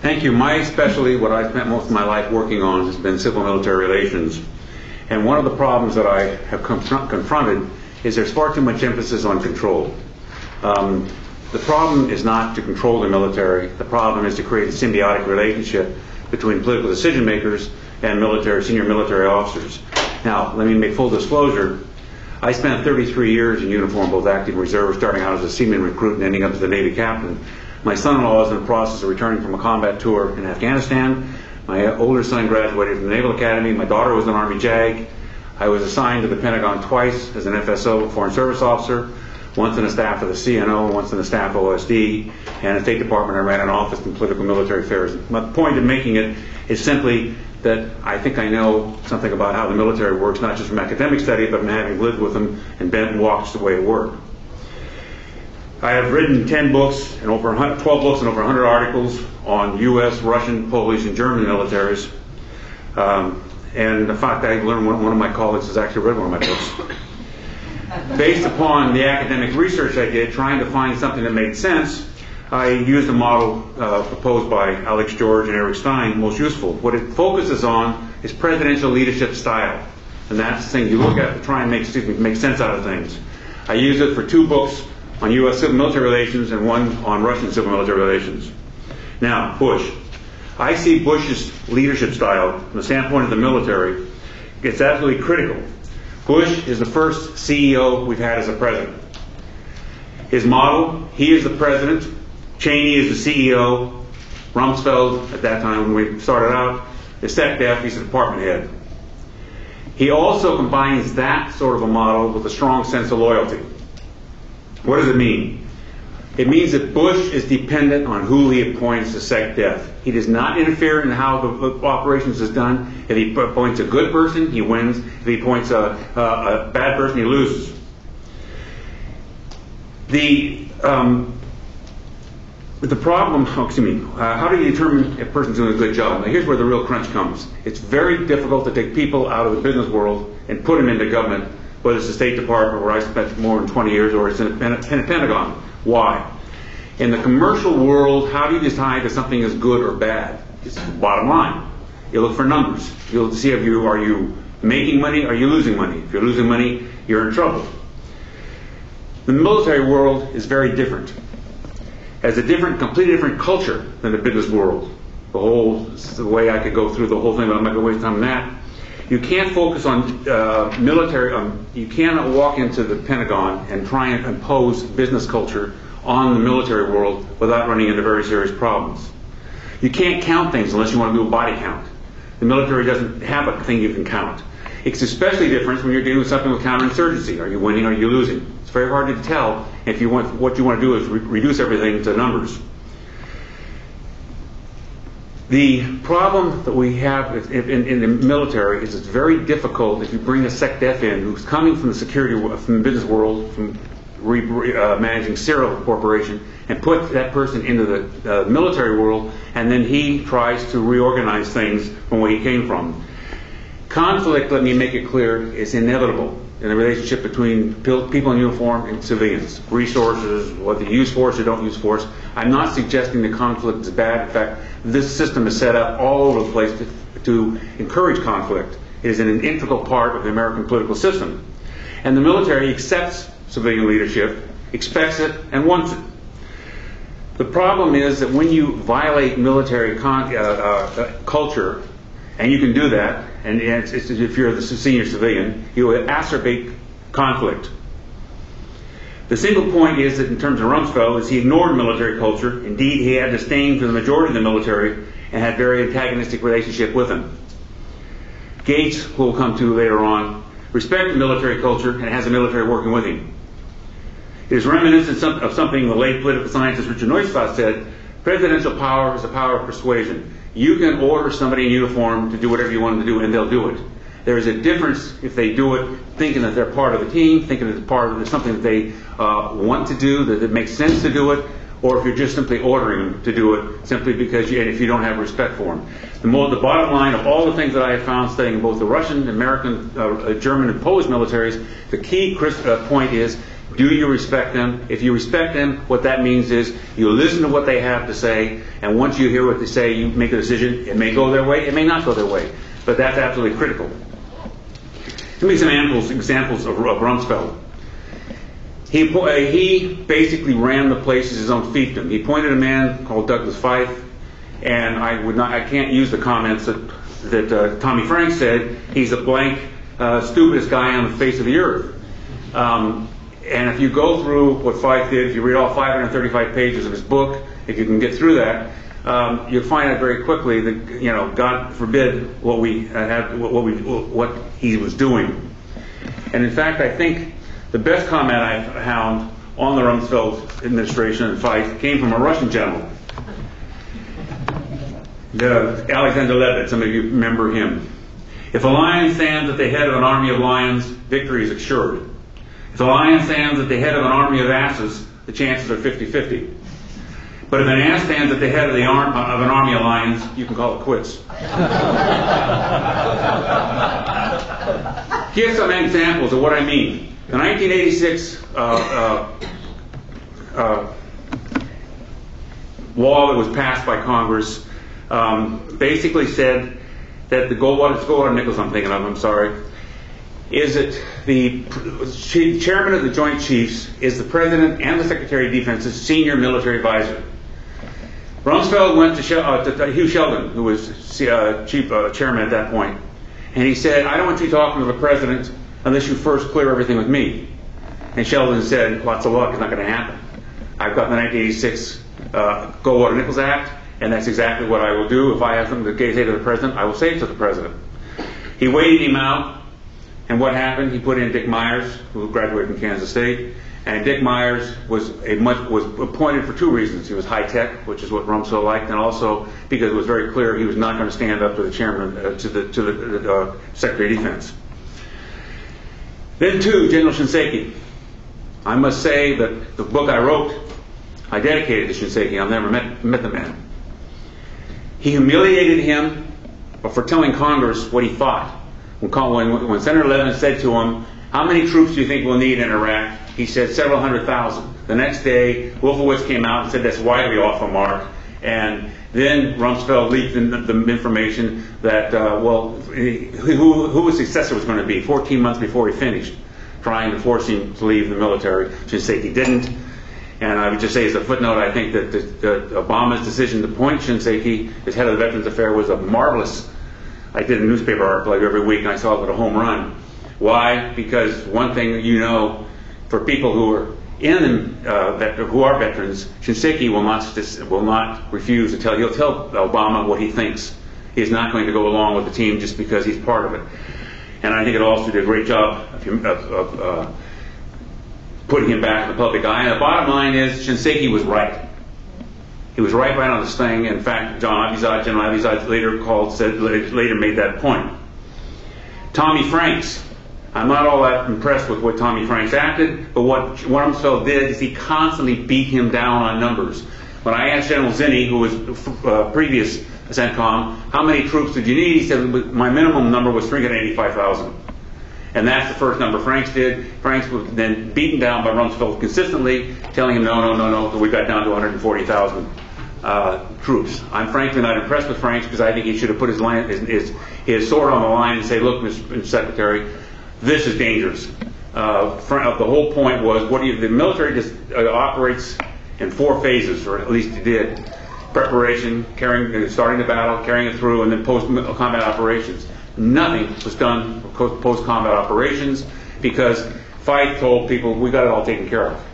Thank you. My specialty, what I spent most of my life working on, has been civil military relations. And one of the problems that I have confront, confronted is there's far too much emphasis on control. Um, the problem is not to control the military. The problem is to create a symbiotic relationship between political decision makers and military, senior military officers. Now, let me make full disclosure. I spent 33 years in uniform, both active and reserve, starting out as a seaman recruit and ending up as a Navy captain. My son-in-law is in the process of returning from a combat tour in Afghanistan. My older son graduated from the Naval Academy. My daughter was an Army JAG. I was assigned to the Pentagon twice as an FSO, Foreign Service Officer, once in the staff of the CNO, once in the staff of OSD, and the State Department I ran an office in political military affairs. My point in making it is simply that I think I know something about how the military works, not just from academic study, but from having lived with them and been and watched the way it worked. I have written 10 books and over 12 books and over 100 articles on U.S., Russian, Polish, and German militaries. Um, and the fact that I learned one, one of my colleagues has actually read one of my books. Based upon the academic research I did, trying to find something that made sense, I used a model uh, proposed by Alex George and Eric Stein, most useful. What it focuses on is presidential leadership style. And that's the thing you look at to try and make, me, make sense out of things. I use it for two books on U.S. civil military relations and one on Russian civil military relations. Now, Bush. I see Bush's leadership style from the standpoint of the military. It's absolutely critical. Bush is the first CEO we've had as a president. His model, he is the president, Cheney is the CEO, Rumsfeld, at that time when we started out, is SecDef, he's the department head. He also combines that sort of a model with a strong sense of loyalty. What does it mean? It means that Bush is dependent on who he appoints to SecDef. He does not interfere in how the operations is done. If he appoints a good person, he wins. If he appoints a, a, a bad person, he loses. The um, the problem, oh, excuse me, uh, how do you determine if a person's doing a good job? Now, here's where the real crunch comes. It's very difficult to take people out of the business world and put them into government whether it's the State Department where I spent more than 20 years or it's in the Pentagon. Why? In the commercial world, how do you decide if something is good or bad? It's the bottom line. You look for numbers. You'll see if you are you making money, are you losing money? If you're losing money, you're in trouble. The military world is very different. Has a different, completely different culture than the business world. The whole the way I could go through the whole thing, but I'm not going to waste time on that. You can't focus on uh, military, um, you cannot walk into the Pentagon and try and impose business culture on the military world without running into very serious problems. You can't count things unless you want to do a body count. The military doesn't have a thing you can count. It's especially different when you're dealing with something with counterinsurgency. Are you winning? Or are you losing? It's very hard to tell if you want what you want to do is re- reduce everything to numbers. The problem that we have in, in, the military is it's very difficult if you bring a SecDef in who's coming from the security, from the business world, from re, uh, managing Searle Corporation, and put that person into the uh, military world, and then he tries to reorganize things from where he came from. Conflict, let me make it clear, is inevitable in the relationship between people in uniform and civilians. Resources, whether you use force or don't use force. I'm not suggesting the conflict is bad. In fact, this system is set up all over the place to, to encourage conflict. It is an integral part of the American political system. And the military accepts civilian leadership, expects it, and wants it. The problem is that when you violate military con- uh, uh, culture, and you can do that, and it's, it's, if you're the senior civilian, you will acerbate conflict. The single point is that in terms of Rumsfeld, is he ignored military culture. Indeed, he had disdain for the majority of the military and had a very antagonistic relationship with them. Gates, who we'll come to later on, respected military culture and has the military working with him. It is reminiscent of something the late political scientist Richard Neustadt said, presidential power is a power of persuasion. You can order somebody in uniform to do whatever you want them to do, and they'll do it. There is a difference if they do it thinking that they're part of the team, thinking that it's part of something that they uh, want to do, that it makes sense to do it, or if you're just simply ordering them to do it simply because you, and if you don't have respect for them. The, more, the bottom line of all the things that I have found studying both the Russian, American, uh, German, and Polish militaries, the key uh, point is Do you respect them? If you respect them, what that means is you listen to what they have to say, and once you hear what they say, you make a decision. It may go their way, it may not go their way, but that's absolutely critical. Let me some examples, examples of, of Rumsfeld. He, he basically ran the place as his own fiefdom. He appointed a man called Douglas Feith, and I would not, I can't use the comments that that uh, Tommy Frank said. He's the blank, uh, stupidest guy on the face of the earth. Um, and if you go through what Feith did, if you read all 535 pages of his book, if you can get through that, um, you'll find out very quickly that you know, God forbid what we had, what we, what he was doing. And in fact, I think the best comment I've found on the Rumsfeld administration and Feith came from a Russian general. The Alexander Lebed, some of you remember him. If a lion stands at the head of an army of lions, victory is assured. If a lion stands at the head of an army of asses, the chances are 50-50. But if an ass stands at the head of, the arm, of an army of lions, you can call it quits. Here's some examples of what I mean. The 1986 uh, uh, uh, law that was passed by Congress um, basically said that the Goldwater, Goldwater Nichols I'm thinking of, I'm sorry, is that the chairman of the Joint Chiefs is the president and the Secretary of Defense's senior military advisor. Rumsfeld went to, uh, to Hugh Shelton, who was uh, chief uh, chairman at that point, and he said, "I don't want you talking to the president unless you first clear everything with me." And Shelton said, "Lots of luck. It's not going to happen. I've got the 1986 uh, Goldwater Nichols Act. And that's exactly what I will do. If I have something to say to the president, I will say it to the president. He waited him out, and what happened? He put in Dick Myers, who graduated from Kansas State, and Dick Myers was a much was appointed for two reasons. He was high tech, which is what Rumsfeld liked, and also because it was very clear he was not going to stand up to the chairman, uh, to the to the uh, Secretary of Defense. Then two, General Shinseki. I must say that the book I wrote, I dedicated to Shinseki. I've never met, met the man. He humiliated him for telling Congress what he thought. When, when Senator Levin said to him, how many troops do you think we'll need in Iraq? He said several hundred thousand. The next day, Wolfowitz came out and said that's widely off the mark. And then Rumsfeld leaked the, the information that, uh, well, who, who his successor was going to be 14 months before he finished, trying to force him to leave the military. Shinseki didn't. And I would just say as a footnote, I think that, Obama's decision to appoint Shinseki as head of the Veterans Affairs was a marvelous. I did a newspaper article every week, and I saw it with a home run. Why? Because one thing you know, for people who are in uh, who are veterans, Shinseki will not will not refuse to tell. He'll tell Obama what he thinks. He's not going to go along with the team just because he's part of it. And I think it also did a great job of, of, of uh, putting him back in the public eye. And the bottom line is, Shinseki was right. He was right right on this thing. In fact, John Abizaid, General Abizaid later called, said, later made that point. Tommy Franks. I'm not all that impressed with what Tommy Franks acted, but what Rumsfeld did is he constantly beat him down on numbers. When I asked General Zinni, who was uh, previous CENTCOM, how many troops did you need? He said my minimum number was 385,000. And that's the first number Franks did. Franks was then beaten down by Rumsfeld consistently, telling him, no, no, no, no, we got down to 140,000 uh, troops. I'm frankly not impressed with Franks because I think he should have put his, line, his, his, his, sword on the line and say, look, Mr. Secretary, this is dangerous. Uh, the whole point was, what you, the military just uh, operates in four phases, or at least it did. Preparation, carrying, starting the battle, carrying it through, and then post-combat operations. Nothing was done post-combat operations because Feith told people we got it all taken care of.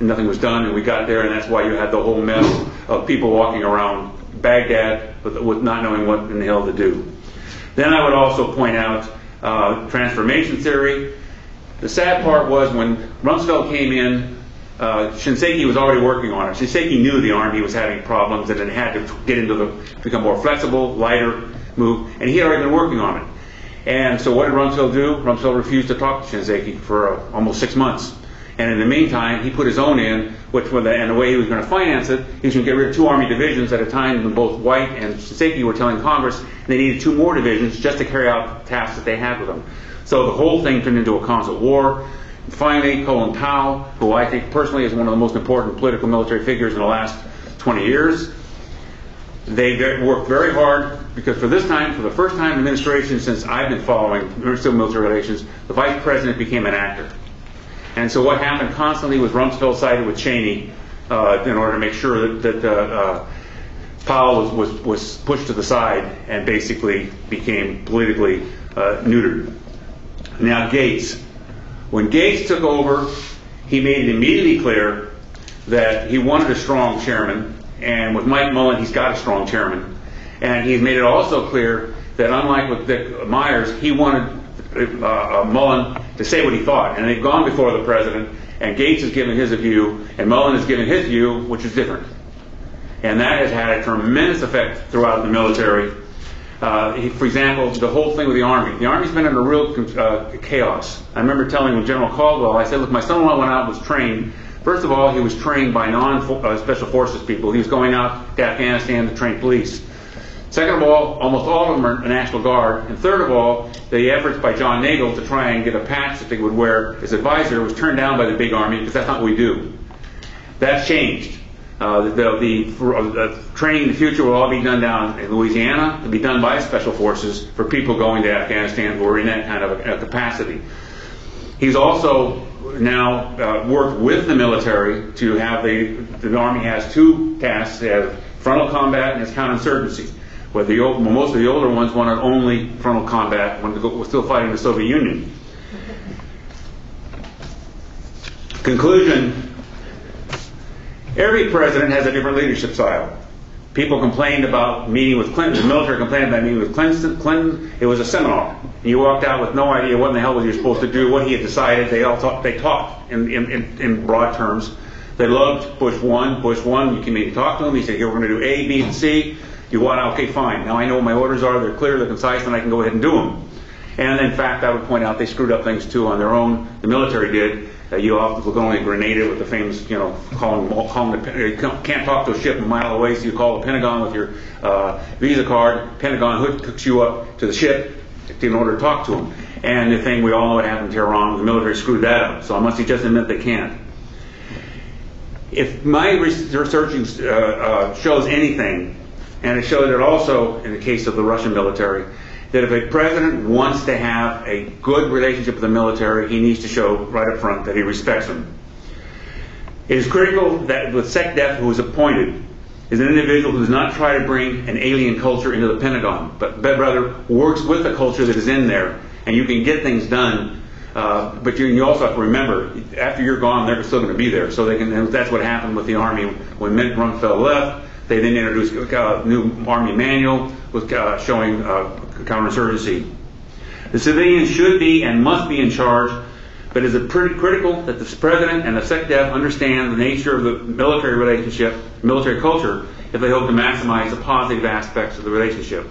Nothing was done, and we got there, and that's why you had the whole mess of people walking around Baghdad with, with not knowing what in the hell to do. Then I would also point out uh, transformation theory. The sad part was when Rumsfeld came in, uh, Shinseki was already working on it. Shinseki knew the army was having problems and it had to get into the become more flexible, lighter, move, and he had already been working on it. And so what did Rumsfeld do? Rumsfeld refused to talk to Shinseki for uh, almost six months. And in the meantime, he put his own in, which the, and the way he was going to finance it, he was going to get rid of two army divisions at a time when both White and Shinseki were telling Congress they needed two more divisions just to carry out the tasks that they had with them. So the whole thing turned into a constant war. And finally, Colin Powell, who I think personally is one of the most important political military figures in the last 20 years. They worked very hard because for this time, for the first time in administration since I've been following civil military relations, the vice president became an actor. And so what happened constantly was Rumsfeld sided with Cheney uh, in order to make sure that, that uh, uh, Powell was, was, was pushed to the side and basically became politically uh, neutered. Now Gates. When Gates took over, he made it immediately clear that he wanted a strong chairman, and with Mike Mullen, he's got a strong chairman. And he's made it also clear that unlike with Dick Myers, he wanted uh, uh, Mullen to say what he thought. And they've gone before the president, and Gates has given his view, and Mullen has given his view, which is different. And that has had a tremendous effect throughout the military. Uh, for example, the whole thing with the Army. The Army's been under real uh, chaos. I remember telling General Caldwell, I said, look, my son-in-law went out and was trained. First of all, he was trained by non-special forces people. He was going out to Afghanistan to train police. Second of all, almost all of them are National Guard. And third of all, the efforts by John Nagl to try and get a patch that they would wear as advisor was turned down by the big Army because that's not what we do. That's changed. Uh, the, the, the training in the future will all be done down in Louisiana, to be done by special forces for people going to Afghanistan who are in that kind of a, a capacity. He's also now uh, worked with the military to have the, the Army has two tasks. They have frontal combat and has counterinsurgency. Where the old, most of the older ones wanted only frontal combat when they were still fighting the Soviet Union. Conclusion Every president has a different leadership style. People complained about meeting with Clinton. The military complained about meeting with Clinton. Clinton. It was a seminar. You walked out with no idea what in the hell was you supposed to do, what he had decided. They all talk, they talked in, in, in, in broad terms. They loved Bush one. Bush one. You can maybe talk to him. He said, "Here we're going to do A, B, and C. You want okay, fine. Now I know what my orders are. They're clear, they're concise, and I can go ahead and do them." And in fact, I would point out they screwed up things too on their own. The military did. Uh, you often look only Grenada with the famous, you know, calling, calling the, you can't talk to a ship a mile away, so you call the Pentagon with your uh, Visa card. Pentagon hooks you up to the ship in order to talk to them. And the thing we all know what happened in Tehran, the military screwed that up. So I must just admit they can't. If my research uh, uh, shows anything, and it showed it also in the case of the Russian military, that if a president wants to have a good relationship with the military, he needs to show right up front that he respects them. It is critical that with SecDef, who is appointed, is an individual who does not try to bring an alien culture into the Pentagon, but, rather works with the culture that is in there, and you can get things done. Uh, but you, you, also have to remember, after you're gone, they're still going to be there. So they can. That's what happened with the Army when Mint Rumsfeld left. They then introduced a new Army manual with uh, showing uh, counterinsurgency. The civilians should be and must be in charge, but it is pretty critical that the president and the SecDef understand the nature of the military relationship, military culture, if they hope to maximize the positive aspects of the relationship.